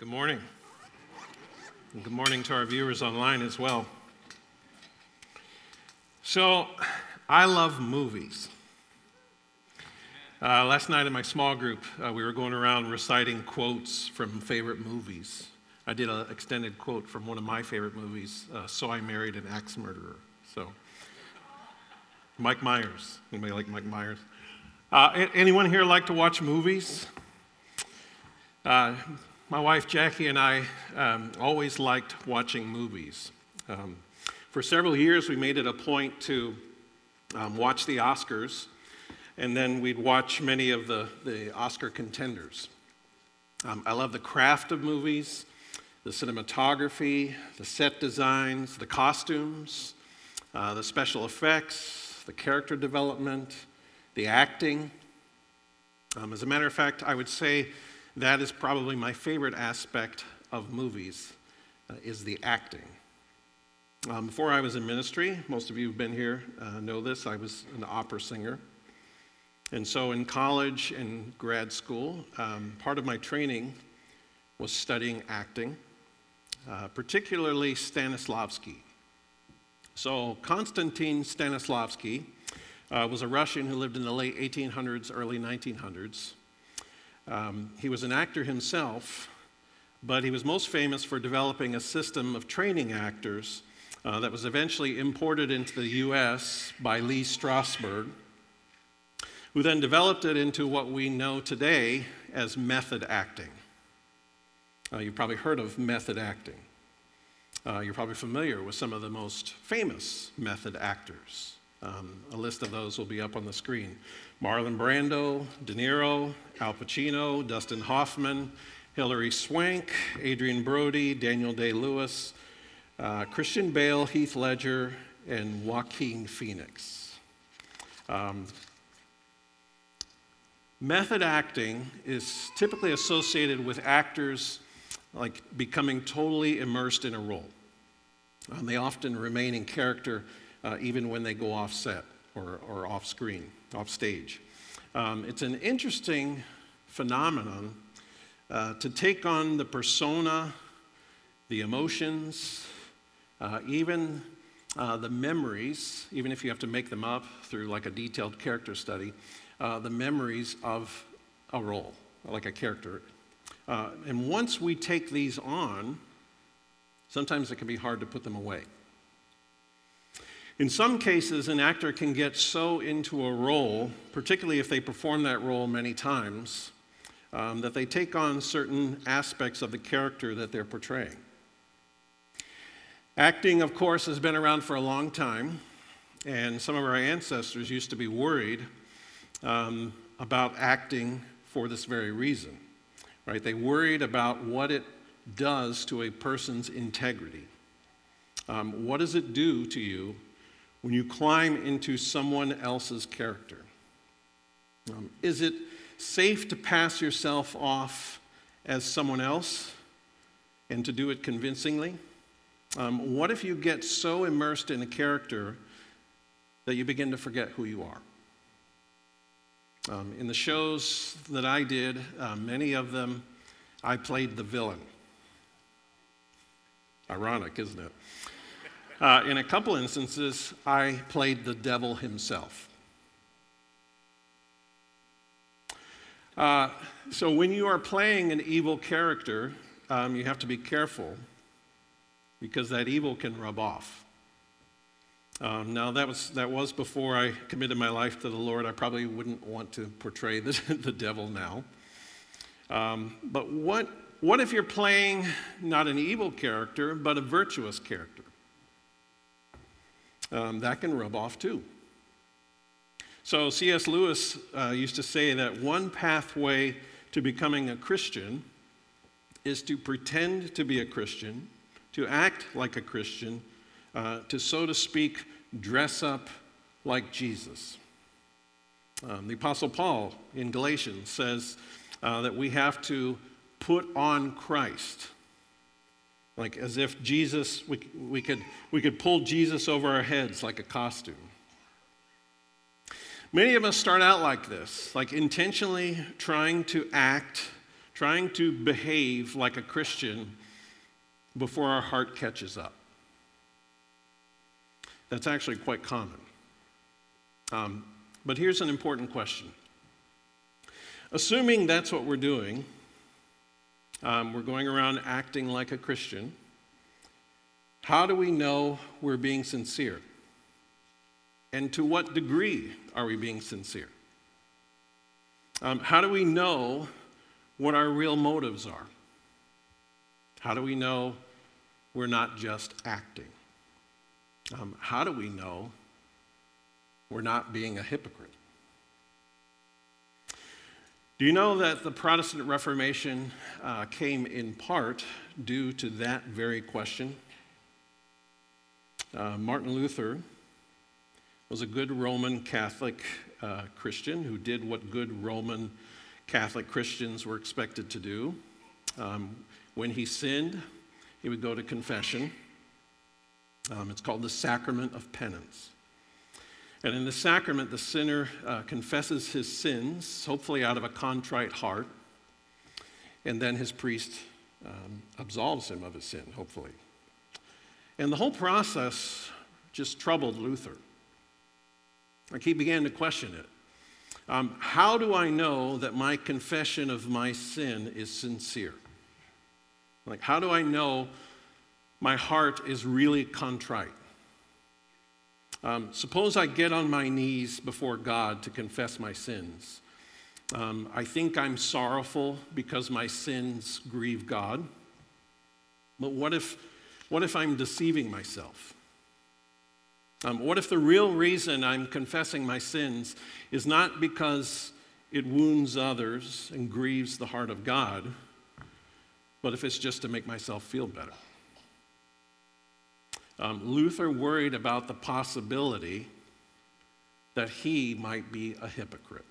Good morning. And good morning to our viewers online as well. So, I love movies. Uh, last night in my small group, uh, we were going around reciting quotes from favorite movies. I did an extended quote from one of my favorite movies, uh, So I Married an Axe Murderer. So, Mike Myers. Anybody like Mike Myers? Uh, anyone here like to watch movies? My wife Jackie and I um, always liked watching movies. Um, for several years, we made it a point to um, watch the Oscars, and then we'd watch many of the, the Oscar contenders. Um, I love the craft of movies, the cinematography, the set designs, the costumes, uh, the special effects, the character development, the acting. Um, as a matter of fact, I would say that is probably my favorite aspect of movies uh, is the acting. Um, before I was in ministry, most of you who've been here uh, know this, I was an opera singer. And so in college and grad school, um, part of my training was studying acting, uh, particularly Stanislavski. So Konstantin Stanislavski uh, was a Russian who lived in the late 1800s, early 1900s. Um, he was an actor himself, but he was most famous for developing a system of training actors uh, that was eventually imported into the US by Lee Strasberg, who then developed it into what we know today as method acting. Uh, you've probably heard of method acting. Uh, you're probably familiar with some of the most famous method actors. Um, a list of those will be up on the screen. Marlon Brando, De Niro, Al Pacino, Dustin Hoffman, Hilary Swank, Adrien Brody, Daniel Day Lewis, uh, Christian Bale, Heath Ledger, and Joaquin Phoenix. Um, method acting is typically associated with actors like becoming totally immersed in a role. Um, they often remain in character uh, even when they go off set or, or off screen, off stage. Um, it's an interesting phenomenon uh, to take on the persona, the emotions, uh, even uh, the memories, even if you have to make them up through like a detailed character study, uh, the memories of a role, like a character. Uh, and once we take these on, sometimes it can be hard to put them away. In some cases, an actor can get so into a role, particularly if they perform that role many times, um, that they take on certain aspects of the character that they're portraying. Acting, of course, has been around for a long time, and some of our ancestors used to be worried um, about acting for this very reason. Right? They worried about what it does to a person's integrity. Um, what does it do to you when you climb into someone else's character? Um, is it safe to pass yourself off as someone else and to do it convincingly? Um, what if you get so immersed in a character that you begin to forget who you are? Um, in the shows that I did, uh, many of them, I played the villain. Ironic, isn't it? Uh, in a couple instances, I played the devil himself. Uh, so when you are playing an evil character, um, you have to be careful because that evil can rub off. Um, now, that was, that was before I committed my life to the Lord. I probably wouldn't want to portray the, the devil now. Um, but what, what if you're playing not an evil character, but a virtuous character? Um, that can rub off too. So, C.S. Lewis uh, used to say that one pathway to becoming a Christian is to pretend to be a Christian, to act like a Christian, uh, to, so to speak, dress up like Jesus. Um, the Apostle Paul in Galatians says uh, that we have to put on Christ like as if Jesus, we, we, could, we could pull Jesus over our heads like a costume. Many of us start out like this, like intentionally trying to act, trying to behave like a Christian before our heart catches up. That's actually quite common. Um, but here's an important question. Assuming that's what we're doing, um, we're going around acting like a Christian, how do we know we're being sincere? And to what degree are we being sincere? Um, how do we know what our real motives are? How do we know we're not just acting? Um, how do we know we're not being a hypocrite? Do you know that the Protestant Reformation uh, came in part due to that very question? Uh, Martin Luther was a good Roman Catholic uh, Christian who did what good Roman Catholic Christians were expected to do. Um, when he sinned, he would go to confession. Um, it's called the sacrament of penance. And in the sacrament, the sinner uh, confesses his sins, hopefully out of a contrite heart, and then his priest um, absolves him of his sin, hopefully. And the whole process just troubled Luther. Like he began to question it. Um, how do I know that my confession of my sin is sincere? Like, how do I know my heart is really contrite? Um, suppose I get on my knees before God to confess my sins. Um, I think I'm sorrowful because my sins grieve God. But what if what if I'm deceiving myself? Um, what if the real reason I'm confessing my sins is not because it wounds others and grieves the heart of God, but if it's just to make myself feel better? Um, Luther worried about the possibility that he might be a hypocrite.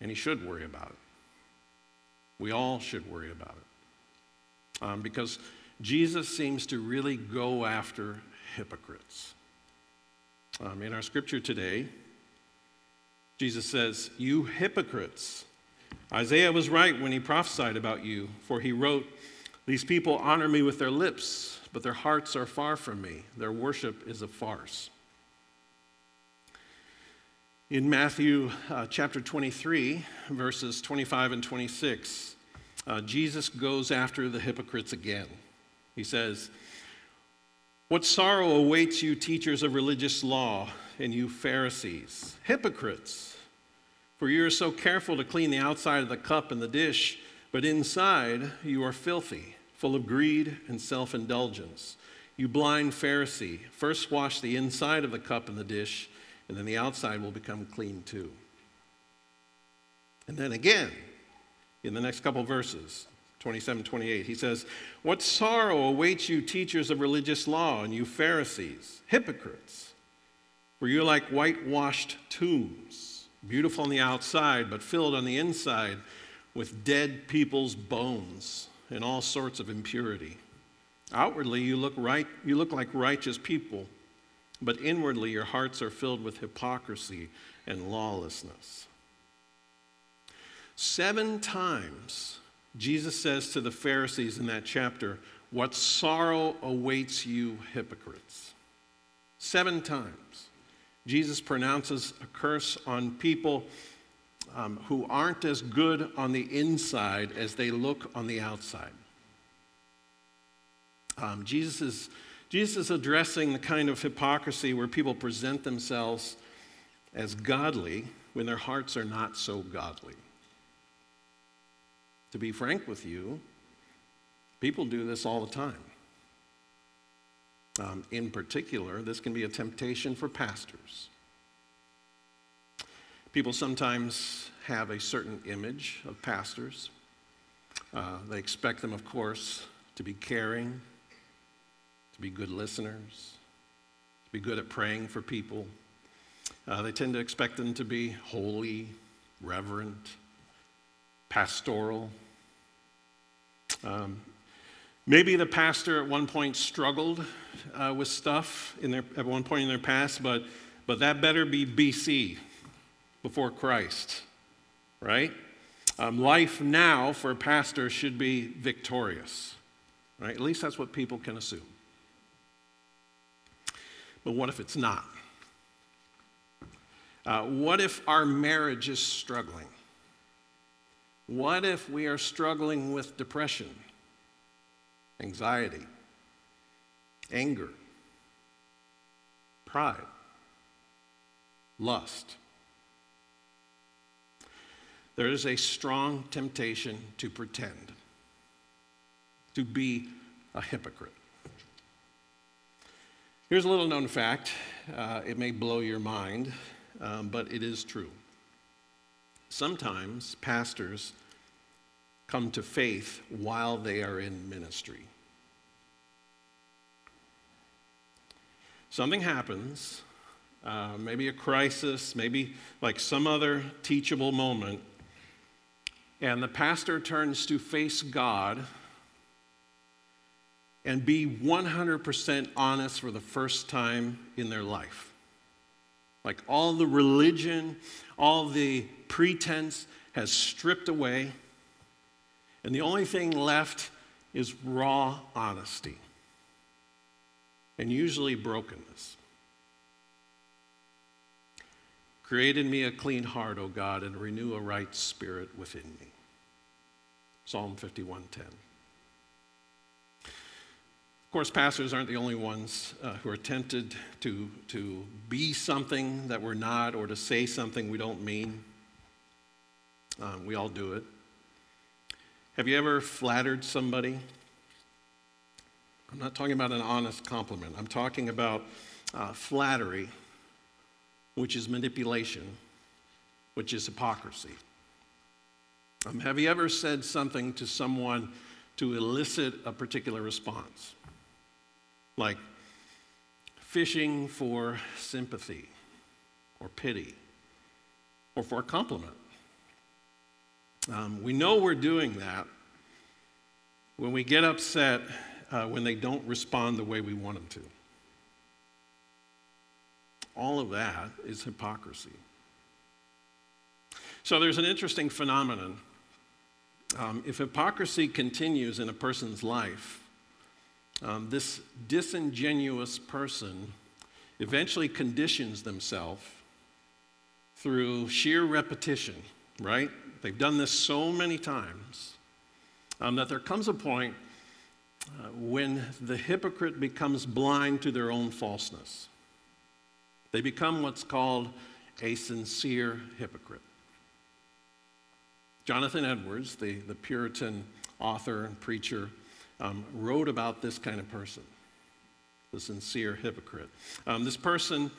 And he should worry about it. We all should worry about it. Um, because Jesus seems to really go after hypocrites. Um, in our scripture today, Jesus says, You hypocrites. Isaiah was right when he prophesied about you, for he wrote, These people honor me with their lips, but their hearts are far from me. Their worship is a farce. In Matthew uh, chapter 23, verses 25 and 26, uh, Jesus goes after the hypocrites again. He says, What sorrow awaits you, teachers of religious law, and you Pharisees, hypocrites! For you are so careful to clean the outside of the cup and the dish, but inside you are filthy, full of greed and self indulgence. You blind Pharisee, first wash the inside of the cup and the dish, and then the outside will become clean too. And then again, in the next couple verses, 27, 28. He says, What sorrow awaits you, teachers of religious law, and you Pharisees, hypocrites! For you're like whitewashed tombs, beautiful on the outside, but filled on the inside with dead people's bones and all sorts of impurity. Outwardly, you look, right, you look like righteous people, but inwardly, your hearts are filled with hypocrisy and lawlessness. Seven times, Jesus says to the Pharisees in that chapter, What sorrow awaits you, hypocrites. Seven times. Jesus pronounces a curse on people um, who aren't as good on the inside as they look on the outside. Um, Jesus, is, Jesus is addressing the kind of hypocrisy where people present themselves as godly when their hearts are not so godly. To be frank with you, people do this all the time. Um, in particular, this can be a temptation for pastors. People sometimes have a certain image of pastors. Uh, they expect them, of course, to be caring, to be good listeners, to be good at praying for people. Uh, they tend to expect them to be holy, reverent, pastoral. Um, maybe the pastor at one point struggled uh, with stuff in their, at one point in their past, but, but that better be BC, before Christ, right? Um, life now for a pastor should be victorious, right? At least that's what people can assume. But what if it's not? Uh, what if our marriage is struggling? What if we are struggling with depression, anxiety, anger, pride, lust? There is a strong temptation to pretend, to be a hypocrite. Here's a little known fact. Uh, it may blow your mind, um, but it is true. Sometimes pastors come to faith while they are in ministry. Something happens, uh, maybe a crisis, maybe like some other teachable moment, and the pastor turns to face God and be 100% honest for the first time in their life. Like all the religion, all the pretense has stripped away, and the only thing left is raw honesty and usually brokenness. Create in me a clean heart, O God, and renew a right spirit within me. Psalm 51:10. Of course, pastors aren't the only ones uh, who are tempted to, to be something that we're not or to say something we don't mean. Um, we all do it. Have you ever flattered somebody? I'm not talking about an honest compliment. I'm talking about uh, flattery, which is manipulation, which is hypocrisy. Um, have you ever said something to someone to elicit a particular response? like fishing for sympathy or pity or for a compliment. Um, we know we're doing that when we get upset uh, when they don't respond the way we want them to. All of that is hypocrisy. So there's an interesting phenomenon. Um, if hypocrisy continues in a person's life, um, this disingenuous person eventually conditions themselves through sheer repetition, right? They've done this so many times um, that there comes a point uh, when the hypocrite becomes blind to their own falseness. They become what's called a sincere hypocrite. Jonathan Edwards, the, the Puritan author and preacher, um, wrote about this kind of person, the sincere hypocrite. Um, this person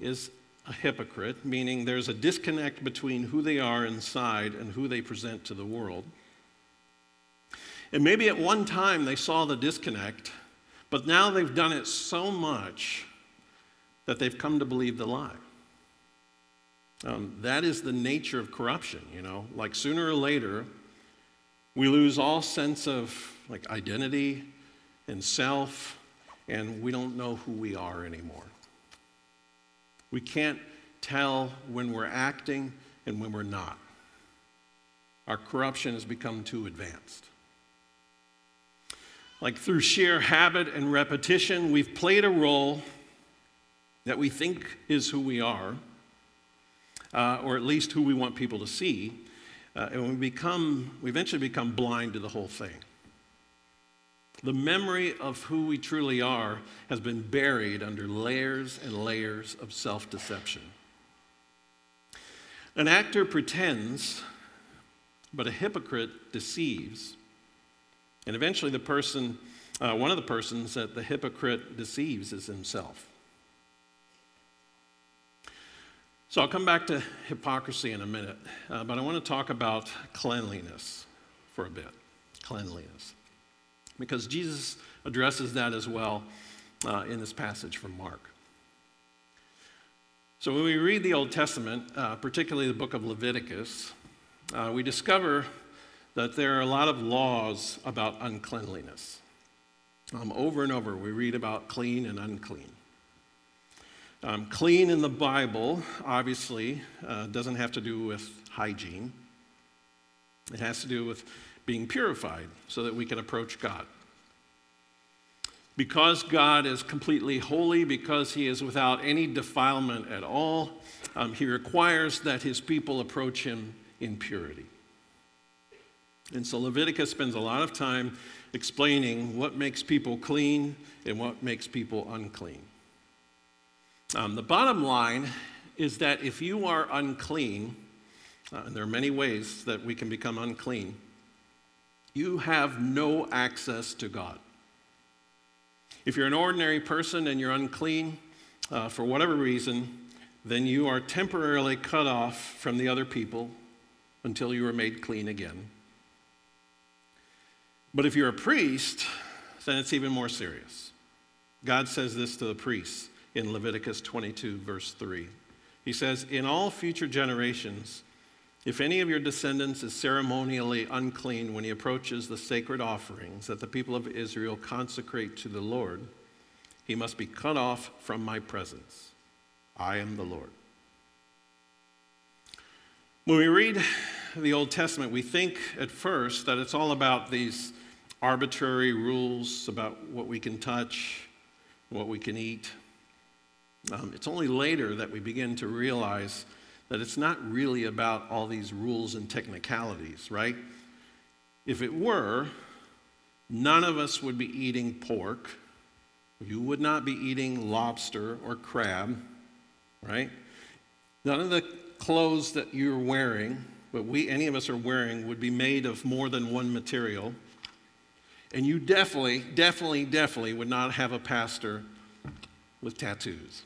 is a hypocrite, meaning there's a disconnect between who they are inside and who they present to the world. And maybe at one time they saw the disconnect, but now they've done it so much that they've come to believe the lie. Um, that is the nature of corruption, you know. Like sooner or later, we lose all sense of like identity and self, and we don't know who we are anymore. We can't tell when we're acting and when we're not. Our corruption has become too advanced. Like through sheer habit and repetition, we've played a role that we think is who we are, uh, or at least who we want people to see, uh, and we become, we eventually become blind to the whole thing. The memory of who we truly are has been buried under layers and layers of self deception. An actor pretends, but a hypocrite deceives. And eventually, the person, uh, one of the persons that the hypocrite deceives is himself. So I'll come back to hypocrisy in a minute, uh, but I want to talk about cleanliness for a bit. Cleanliness. Because Jesus addresses that as well uh, in this passage from Mark. So when we read the Old Testament, uh, particularly the book of Leviticus, uh, we discover that there are a lot of laws about uncleanliness. Um, over and over, we read about clean and unclean. Um, clean in the Bible, obviously, uh, doesn't have to do with hygiene. It has to do with being purified so that we can approach God. Because God is completely holy, because he is without any defilement at all, um, he requires that his people approach him in purity. And so Leviticus spends a lot of time explaining what makes people clean and what makes people unclean. Um, the bottom line is that if you are unclean, uh, and there are many ways that we can become unclean, you have no access to God. If you're an ordinary person and you're unclean uh, for whatever reason, then you are temporarily cut off from the other people until you are made clean again. But if you're a priest, then it's even more serious. God says this to the priests in Leviticus 22, verse 3. He says, In all future generations, if any of your descendants is ceremonially unclean when he approaches the sacred offerings that the people of Israel consecrate to the Lord, he must be cut off from my presence. I am the Lord. When we read the Old Testament, we think at first that it's all about these arbitrary rules about what we can touch, what we can eat. Um, it's only later that we begin to realize that it's not really about all these rules and technicalities, right? If it were, none of us would be eating pork. You would not be eating lobster or crab, right? None of the clothes that you're wearing, but we, any of us are wearing, would be made of more than one material. And you definitely, definitely, definitely would not have a pastor with tattoos.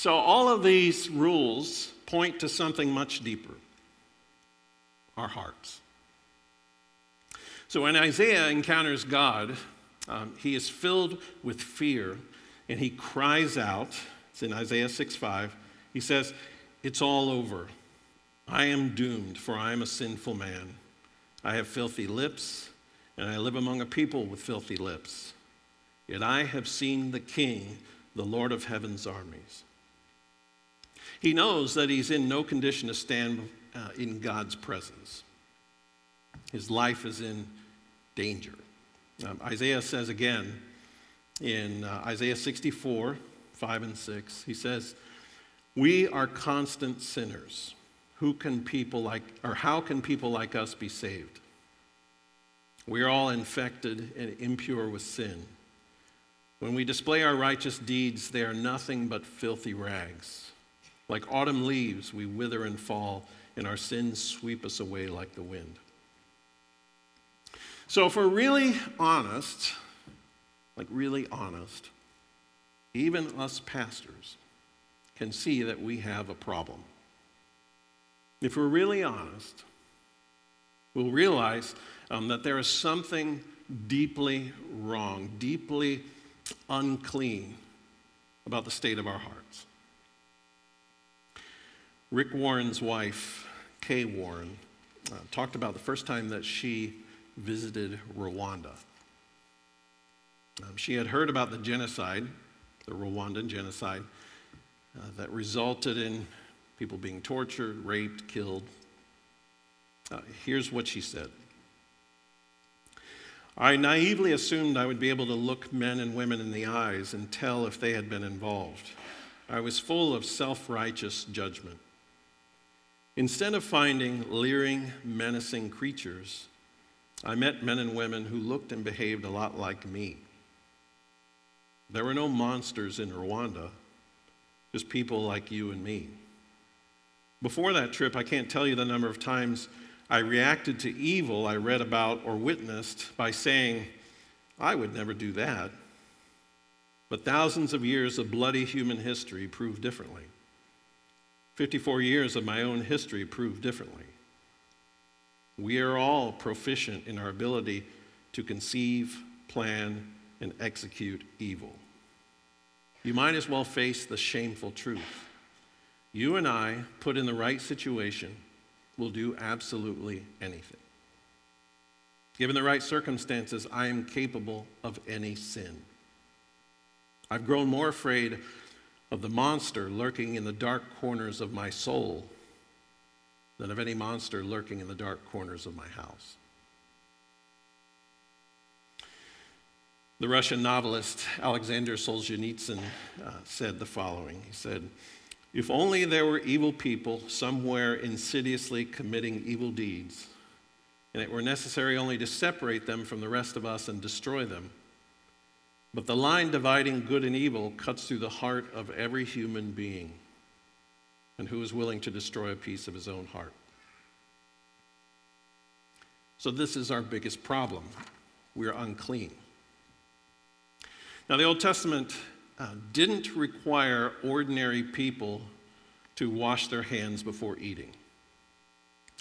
So, all of these rules point to something much deeper our hearts. So, when Isaiah encounters God, um, he is filled with fear and he cries out. It's in Isaiah 6 5. He says, It's all over. I am doomed, for I am a sinful man. I have filthy lips, and I live among a people with filthy lips. Yet I have seen the King, the Lord of heaven's armies. He knows that he's in no condition to stand uh, in God's presence. His life is in danger. Um, Isaiah says again in uh, Isaiah 64, 5 and 6, he says, We are constant sinners. Who can people like, or how can people like us be saved? We are all infected and impure with sin. When we display our righteous deeds, they are nothing but filthy rags. Like autumn leaves, we wither and fall, and our sins sweep us away like the wind. So, if we're really honest, like really honest, even us pastors can see that we have a problem. If we're really honest, we'll realize um, that there is something deeply wrong, deeply unclean about the state of our hearts. Rick Warren's wife, Kay Warren, uh, talked about the first time that she visited Rwanda. Um, she had heard about the genocide, the Rwandan genocide, uh, that resulted in people being tortured, raped, killed. Uh, here's what she said I naively assumed I would be able to look men and women in the eyes and tell if they had been involved. I was full of self righteous judgment. Instead of finding leering, menacing creatures, I met men and women who looked and behaved a lot like me. There were no monsters in Rwanda, just people like you and me. Before that trip, I can't tell you the number of times I reacted to evil I read about or witnessed by saying, I would never do that. But thousands of years of bloody human history prove differently. 54 years of my own history prove differently. We are all proficient in our ability to conceive, plan, and execute evil. You might as well face the shameful truth. You and I, put in the right situation, will do absolutely anything. Given the right circumstances, I am capable of any sin. I've grown more afraid of the monster lurking in the dark corners of my soul than of any monster lurking in the dark corners of my house. The Russian novelist Alexander Solzhenitsyn uh, said the following He said, If only there were evil people somewhere insidiously committing evil deeds, and it were necessary only to separate them from the rest of us and destroy them. But the line dividing good and evil cuts through the heart of every human being. And who is willing to destroy a piece of his own heart? So, this is our biggest problem. We're unclean. Now, the Old Testament uh, didn't require ordinary people to wash their hands before eating.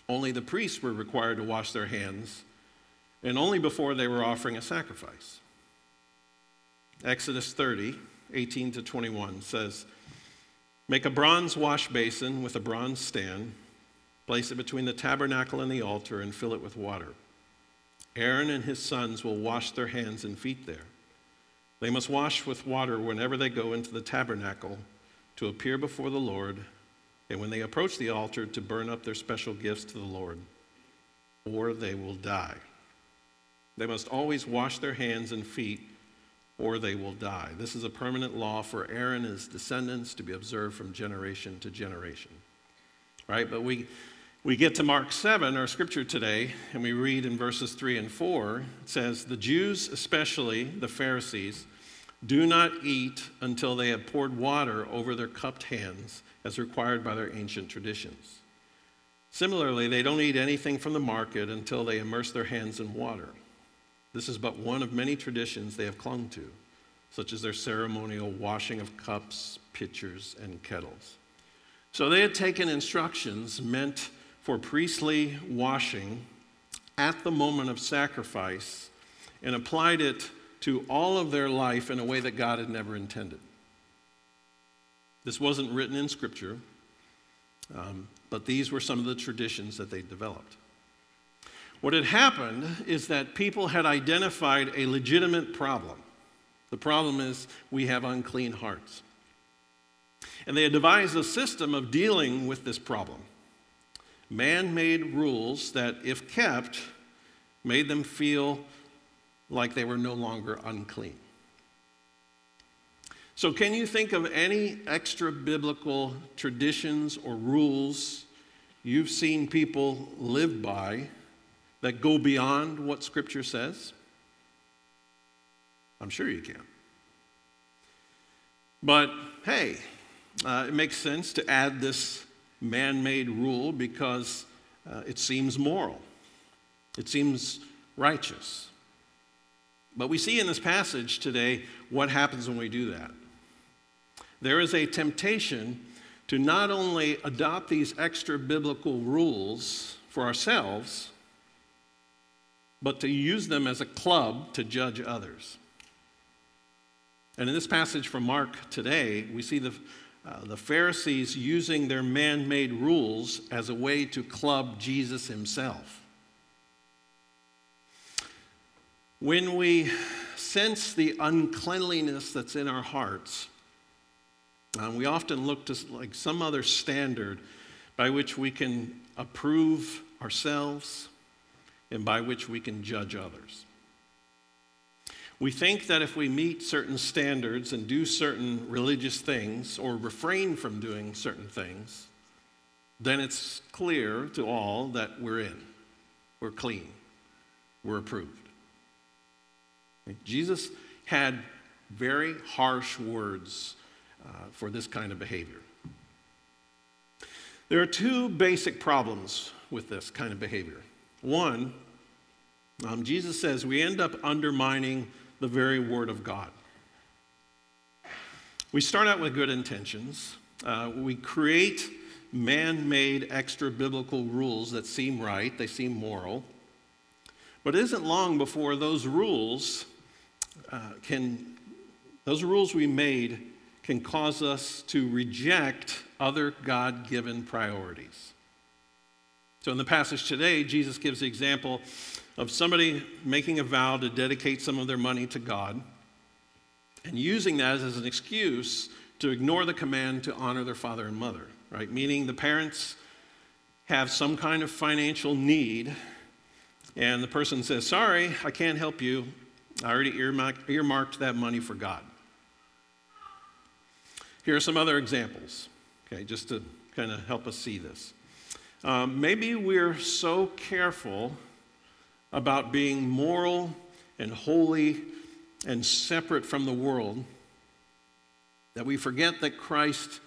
Only the priests were required to wash their hands, and only before they were offering a sacrifice. Exodus 30, 18 to 21 says, Make a bronze wash basin with a bronze stand, place it between the tabernacle and the altar, and fill it with water. Aaron and his sons will wash their hands and feet there. They must wash with water whenever they go into the tabernacle to appear before the Lord, and when they approach the altar to burn up their special gifts to the Lord, or they will die. They must always wash their hands and feet, or they will die. This is a permanent law for Aaron and his descendants to be observed from generation to generation. Right? But we we get to Mark 7, our scripture today, and we read in verses 3 and 4, it says, The Jews, especially the Pharisees, do not eat until they have poured water over their cupped hands, as required by their ancient traditions. Similarly, they don't eat anything from the market until they immerse their hands in water. This is but one of many traditions they have clung to, such as their ceremonial washing of cups, pitchers, and kettles. So they had taken instructions meant for priestly washing at the moment of sacrifice and applied it to all of their life in a way that God had never intended. This wasn't written in Scripture, um, but these were some of the traditions that they developed. What had happened is that people had identified a legitimate problem. The problem is we have unclean hearts. And they had devised a system of dealing with this problem man made rules that, if kept, made them feel like they were no longer unclean. So, can you think of any extra biblical traditions or rules you've seen people live by that go beyond what Scripture says? I'm sure you can. But hey, uh, it makes sense to add this man made rule because uh, it seems moral, it seems righteous. But we see in this passage today what happens when we do that. There is a temptation to not only adopt these extra biblical rules for ourselves, but to use them as a club to judge others. And in this passage from Mark today, we see the, uh, the Pharisees using their man made rules as a way to club Jesus himself. When we sense the uncleanliness that's in our hearts, uh, we often look to like some other standard by which we can approve ourselves and by which we can judge others. We think that if we meet certain standards and do certain religious things or refrain from doing certain things, then it's clear to all that we're in, we're clean, we're approved. Jesus had very harsh words uh, for this kind of behavior. There are two basic problems with this kind of behavior. One, um, Jesus says we end up undermining the very Word of God. We start out with good intentions. Uh, we create man made extra biblical rules that seem right, they seem moral. But it isn't long before those rules uh, can, those rules we made can cause us to reject other God given priorities. So in the passage today, Jesus gives the example of somebody making a vow to dedicate some of their money to God and using that as an excuse to ignore the command to honor their father and mother, right? Meaning the parents have some kind of financial need, and the person says, Sorry, I can't help you. I already earmarked that money for God. Here are some other examples, okay, just to kind of help us see this. Um, maybe we're so careful about being moral and holy and separate from the world that we forget that Christ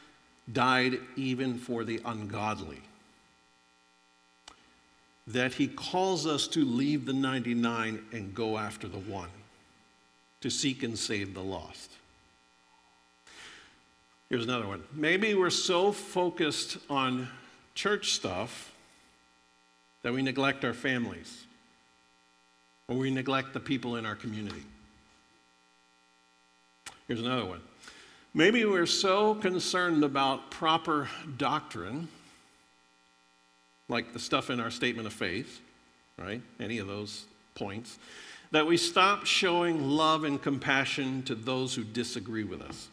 died even for the ungodly. That he calls us to leave the 99 and go after the one, to seek and save the lost. Here's another one. Maybe we're so focused on church stuff that we neglect our families or we neglect the people in our community. Here's another one. Maybe we're so concerned about proper doctrine, like the stuff in our statement of faith, right? Any of those points, that we stop showing love and compassion to those who disagree with us.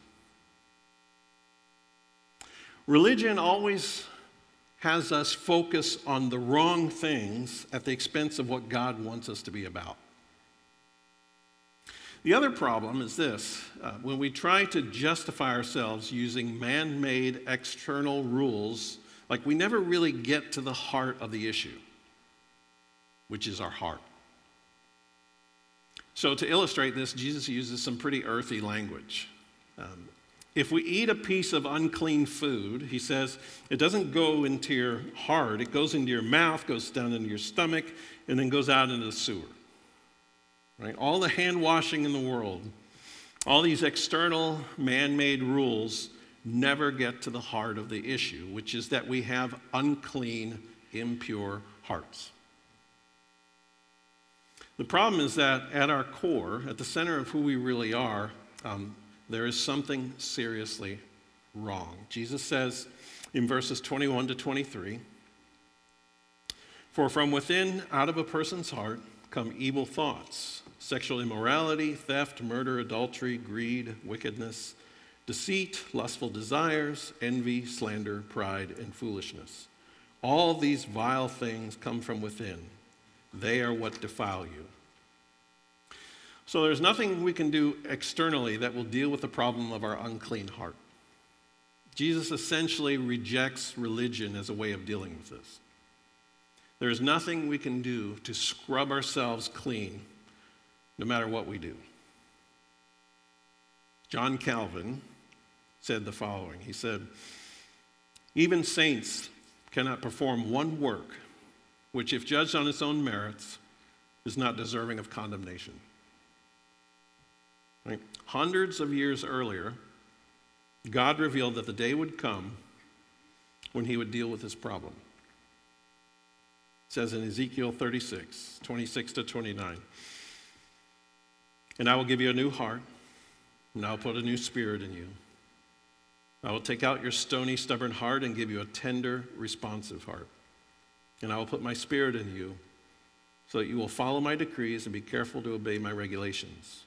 Religion always has us focus on the wrong things at the expense of what God wants us to be about. The other problem is this uh, when we try to justify ourselves using man made external rules, like we never really get to the heart of the issue, which is our heart. So, to illustrate this, Jesus uses some pretty earthy language. Um, if we eat a piece of unclean food, he says, it doesn't go into your heart, it goes into your mouth, goes down into your stomach, and then goes out into the sewer. Right? All the hand washing in the world, all these external man made rules never get to the heart of the issue, which is that we have unclean, impure hearts. The problem is that at our core, at the center of who we really are, um, there is something seriously wrong. Jesus says in verses 21 to 23 For from within, out of a person's heart, come evil thoughts, sexual immorality, theft, murder, adultery, greed, wickedness, deceit, lustful desires, envy, slander, pride, and foolishness. All these vile things come from within. They are what defile you. So there's nothing we can do externally that will deal with the problem of our unclean heart. Jesus essentially rejects religion as a way of dealing with this. There is nothing we can do to scrub ourselves clean, no matter what we do. John Calvin said the following He said, Even saints cannot perform one work which, if judged on its own merits, is not deserving of condemnation. Hundreds of years earlier, God revealed that the day would come when he would deal with this problem. It says in Ezekiel 36, 26 to 29. And I will give you a new heart, and I will put a new spirit in you. I will take out your stony, stubborn heart and give you a tender, responsive heart. And I will put my spirit in you so that you will follow my decrees and be careful to obey my regulations.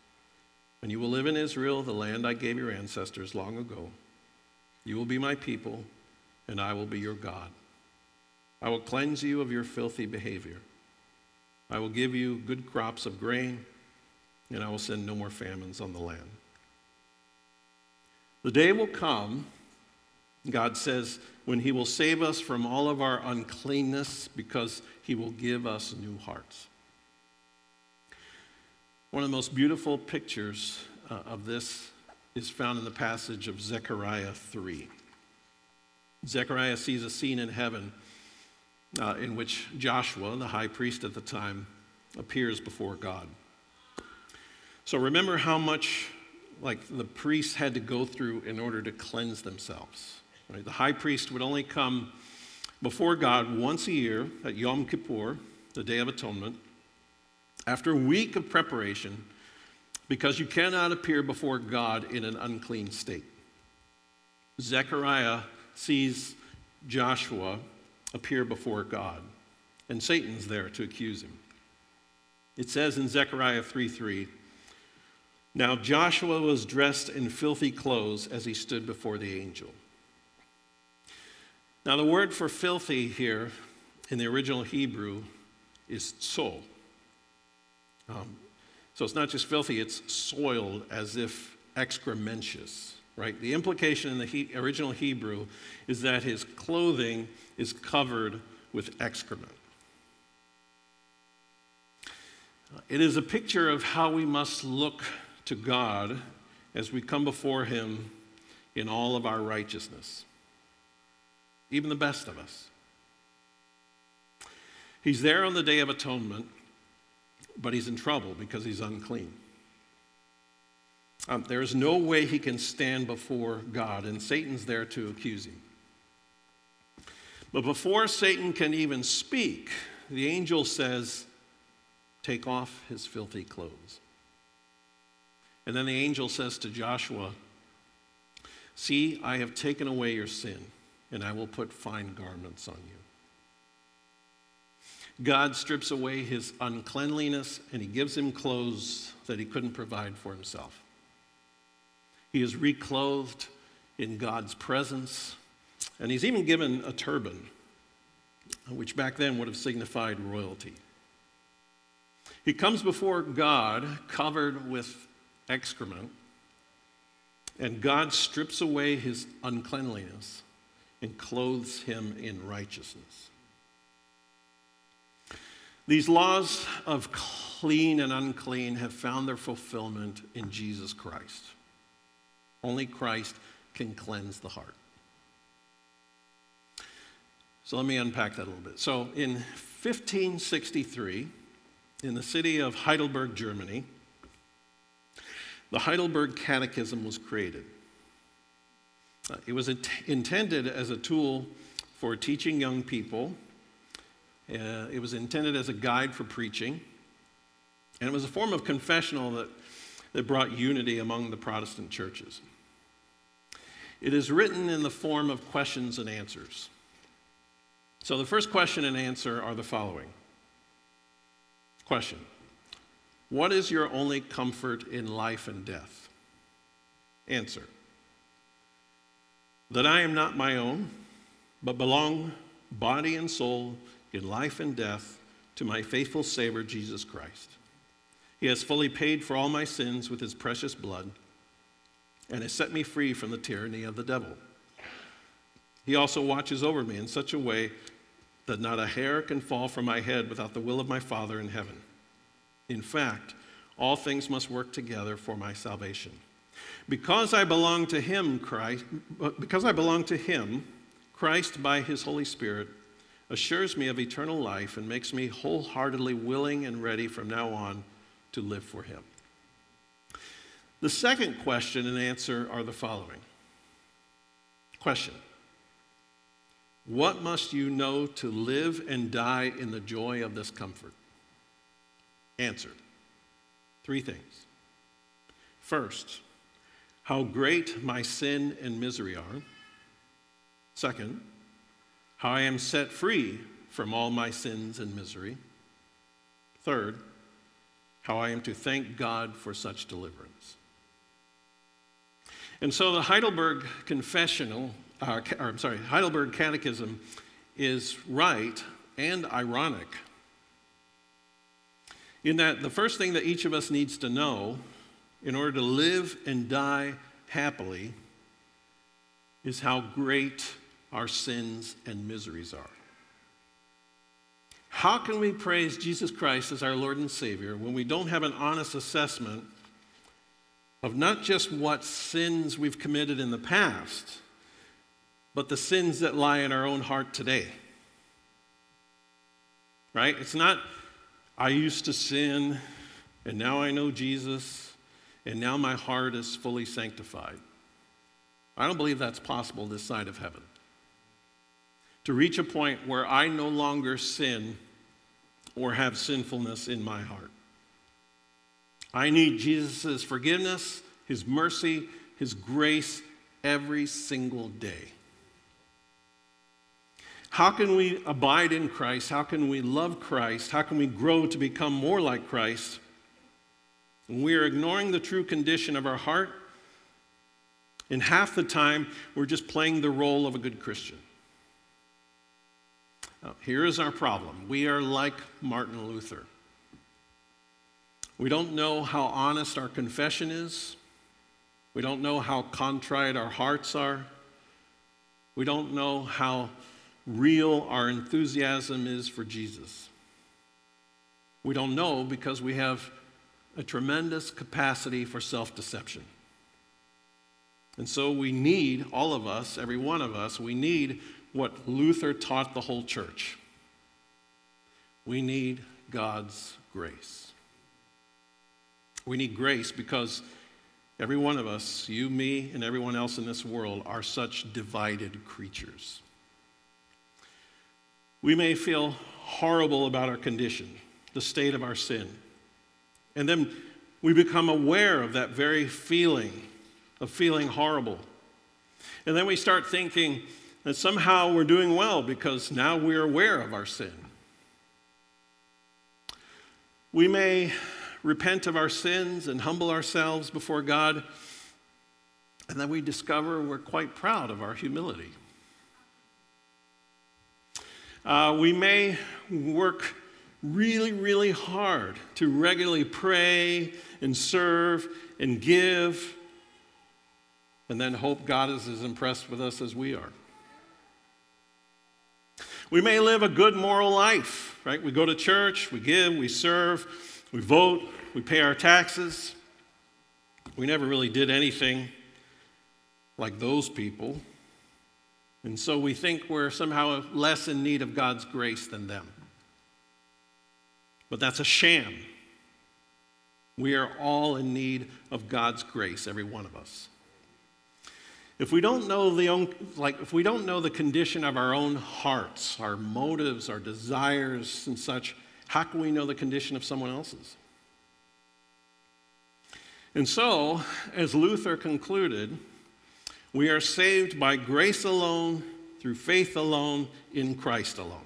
And you will live in Israel, the land I gave your ancestors long ago. You will be my people, and I will be your God. I will cleanse you of your filthy behavior. I will give you good crops of grain, and I will send no more famines on the land. The day will come, God says, when He will save us from all of our uncleanness because He will give us new hearts. One of the most beautiful pictures uh, of this is found in the passage of Zechariah 3. Zechariah sees a scene in heaven uh, in which Joshua, the high priest at the time, appears before God. So remember how much like the priests had to go through in order to cleanse themselves. Right? The high priest would only come before God once a year at Yom Kippur, the Day of Atonement, after a week of preparation, because you cannot appear before God in an unclean state. Zechariah sees Joshua appear before God, and Satan's there to accuse him. It says in Zechariah 3 3, Now Joshua was dressed in filthy clothes as he stood before the angel. Now, the word for filthy here in the original Hebrew is soul. Um, so it's not just filthy, it's soiled as if excrementitious, right? The implication in the he- original Hebrew is that his clothing is covered with excrement. It is a picture of how we must look to God as we come before him in all of our righteousness even the best of us. He's there on the Day of Atonement, but he's in trouble because he's unclean. Um, there is no way he can stand before God, and Satan's there to accuse him. But before Satan can even speak, the angel says, Take off his filthy clothes. And then the angel says to Joshua, See, I have taken away your sin and I will put fine garments on you. God strips away his uncleanliness and he gives him clothes that he couldn't provide for himself. He is reclothed in God's presence, and he's even given a turban, which back then would have signified royalty. He comes before God covered with excrement, and God strips away his uncleanliness and clothes him in righteousness. These laws of clean and unclean have found their fulfillment in Jesus Christ. Only Christ can cleanse the heart. So let me unpack that a little bit. So in 1563, in the city of Heidelberg, Germany, the Heidelberg Catechism was created. Uh, it was intended as a tool for teaching young people. Uh, it was intended as a guide for preaching. And it was a form of confessional that, that brought unity among the Protestant churches. It is written in the form of questions and answers. So the first question and answer are the following Question What is your only comfort in life and death? Answer that I am not my own, but belong body and soul in life and death to my faithful Savior, Jesus Christ. He has fully paid for all my sins with his precious blood and has set me free from the tyranny of the devil. He also watches over me in such a way that not a hair can fall from my head without the will of my Father in heaven. In fact, all things must work together for my salvation. Because I belong to him, Christ, because I belong to him, Christ by his Holy Spirit assures me of eternal life and makes me wholeheartedly willing and ready from now on to live for him. The second question and answer are the following. Question What must you know to live and die in the joy of this comfort? Answer Three things. First, how great my sin and misery are. Second, how I am set free from all my sins and misery. Third, how I am to thank God for such deliverance. And so the Heidelberg Confessional, uh, or I'm sorry, Heidelberg Catechism is right and ironic in that the first thing that each of us needs to know in order to live and die happily is how great our sins and miseries are. How can we praise Jesus Christ as our Lord and Savior when we don't have an honest assessment of not just what sins we've committed in the past, but the sins that lie in our own heart today? Right? It's not, I used to sin and now I know Jesus and now my heart is fully sanctified. I don't believe that's possible this side of heaven. To reach a point where I no longer sin or have sinfulness in my heart. I need Jesus' forgiveness, His mercy, His grace every single day. How can we abide in Christ? How can we love Christ? How can we grow to become more like Christ we are ignoring the true condition of our heart, And half the time, we're just playing the role of a good Christian. Now, here is our problem we are like Martin Luther. We don't know how honest our confession is. We don't know how contrite our hearts are. We don't know how real our enthusiasm is for Jesus. We don't know because we have a tremendous capacity for self deception. And so we need, all of us, every one of us, we need what Luther taught the whole church. We need God's grace. We need grace because every one of us, you, me, and everyone else in this world, are such divided creatures. We may feel horrible about our condition, the state of our sin. And then we become aware of that very feeling of feeling horrible. And then we start thinking that somehow we're doing well because now we're aware of our sin. We may repent of our sins and humble ourselves before God, and then we discover we're quite proud of our humility. Uh, we may work really, really hard to regularly pray and serve and give, and then hope God is as impressed with us as we are. We may live a good moral life, right? We go to church, we give, we serve, we vote, we pay our taxes. We never really did anything like those people. And so we think we're somehow less in need of God's grace than them. But that's a sham. We are all in need of God's grace, every one of us. If we don't know the own, like if we don't know the condition of our own hearts, our motives, our desires and such, how can we know the condition of someone else's? And so, as Luther concluded, we are saved by grace alone, through faith alone, in Christ alone.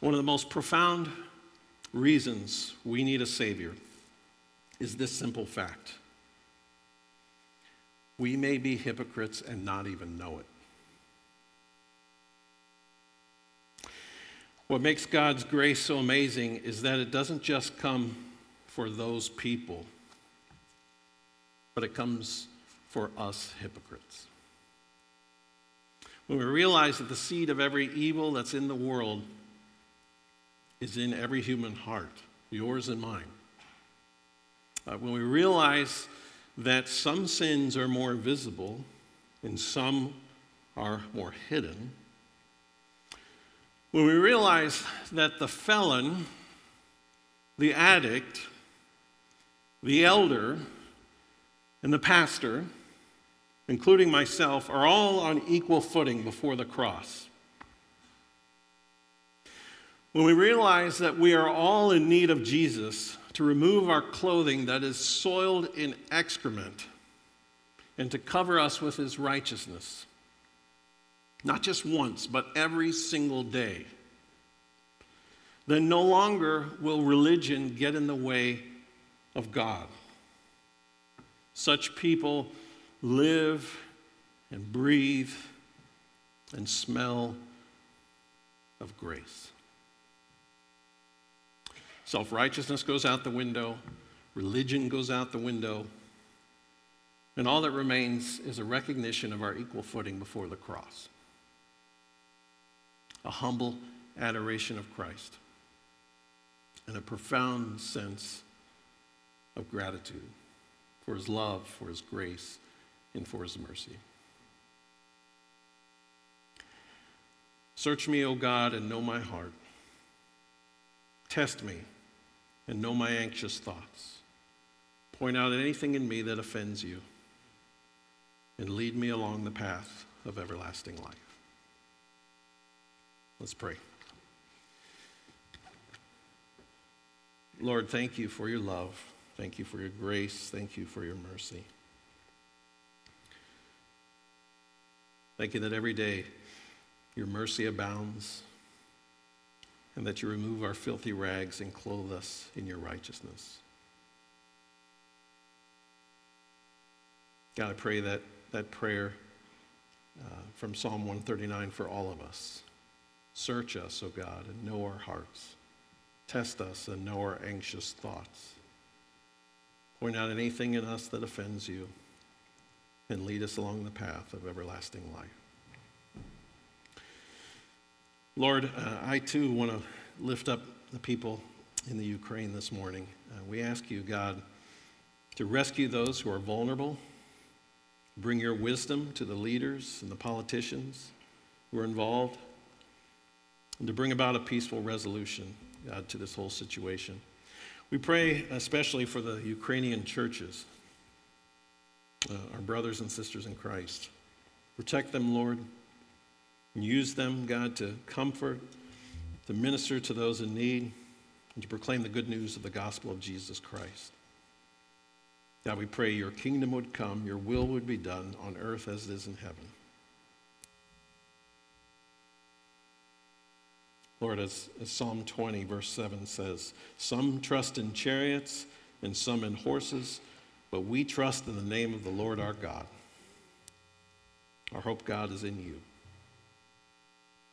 One of the most profound reasons we need a Savior is this simple fact we may be hypocrites and not even know it. What makes God's grace so amazing is that it doesn't just come for those people, but it comes for us hypocrites. When we realize that the seed of every evil that's in the world is in every human heart, yours and mine. Uh, when we realize that some sins are more visible and some are more hidden, when we realize that the felon, the addict, the elder, and the pastor, including myself, are all on equal footing before the cross. When we realize that we are all in need of Jesus to remove our clothing that is soiled in excrement and to cover us with his righteousness, not just once, but every single day, then no longer will religion get in the way of God. Such people live and breathe and smell of grace. Self righteousness goes out the window, religion goes out the window, and all that remains is a recognition of our equal footing before the cross. A humble adoration of Christ and a profound sense of gratitude for his love, for his grace, and for his mercy. Search me, O God, and know my heart. Test me and know my anxious thoughts. Point out anything in me that offends you, and lead me along the path of everlasting life. Let's pray. Lord, thank you for your love. Thank you for your grace. Thank you for your mercy. Thank you that every day your mercy abounds and that you remove our filthy rags and clothe us in your righteousness. God, I pray that that prayer uh, from Psalm 139 for all of us. Search us, O God, and know our hearts. Test us and know our anxious thoughts. Point out anything in us that offends you and lead us along the path of everlasting life. Lord, uh, I too want to lift up the people in the Ukraine this morning. Uh, we ask you, God, to rescue those who are vulnerable, bring your wisdom to the leaders and the politicians who are involved, and to bring about a peaceful resolution, God, to this whole situation. We pray especially for the Ukrainian churches, uh, our brothers and sisters in Christ. Protect them, Lord, use them, God, to comfort, to minister to those in need, and to proclaim the good news of the gospel of Jesus Christ. God, we pray your kingdom would come, your will would be done on earth as it is in heaven. Lord, as, as, Psalm 20, verse 7 says, some trust in chariots and some in horses, but we trust in the name of the Lord our God. Our hope, God, is in you.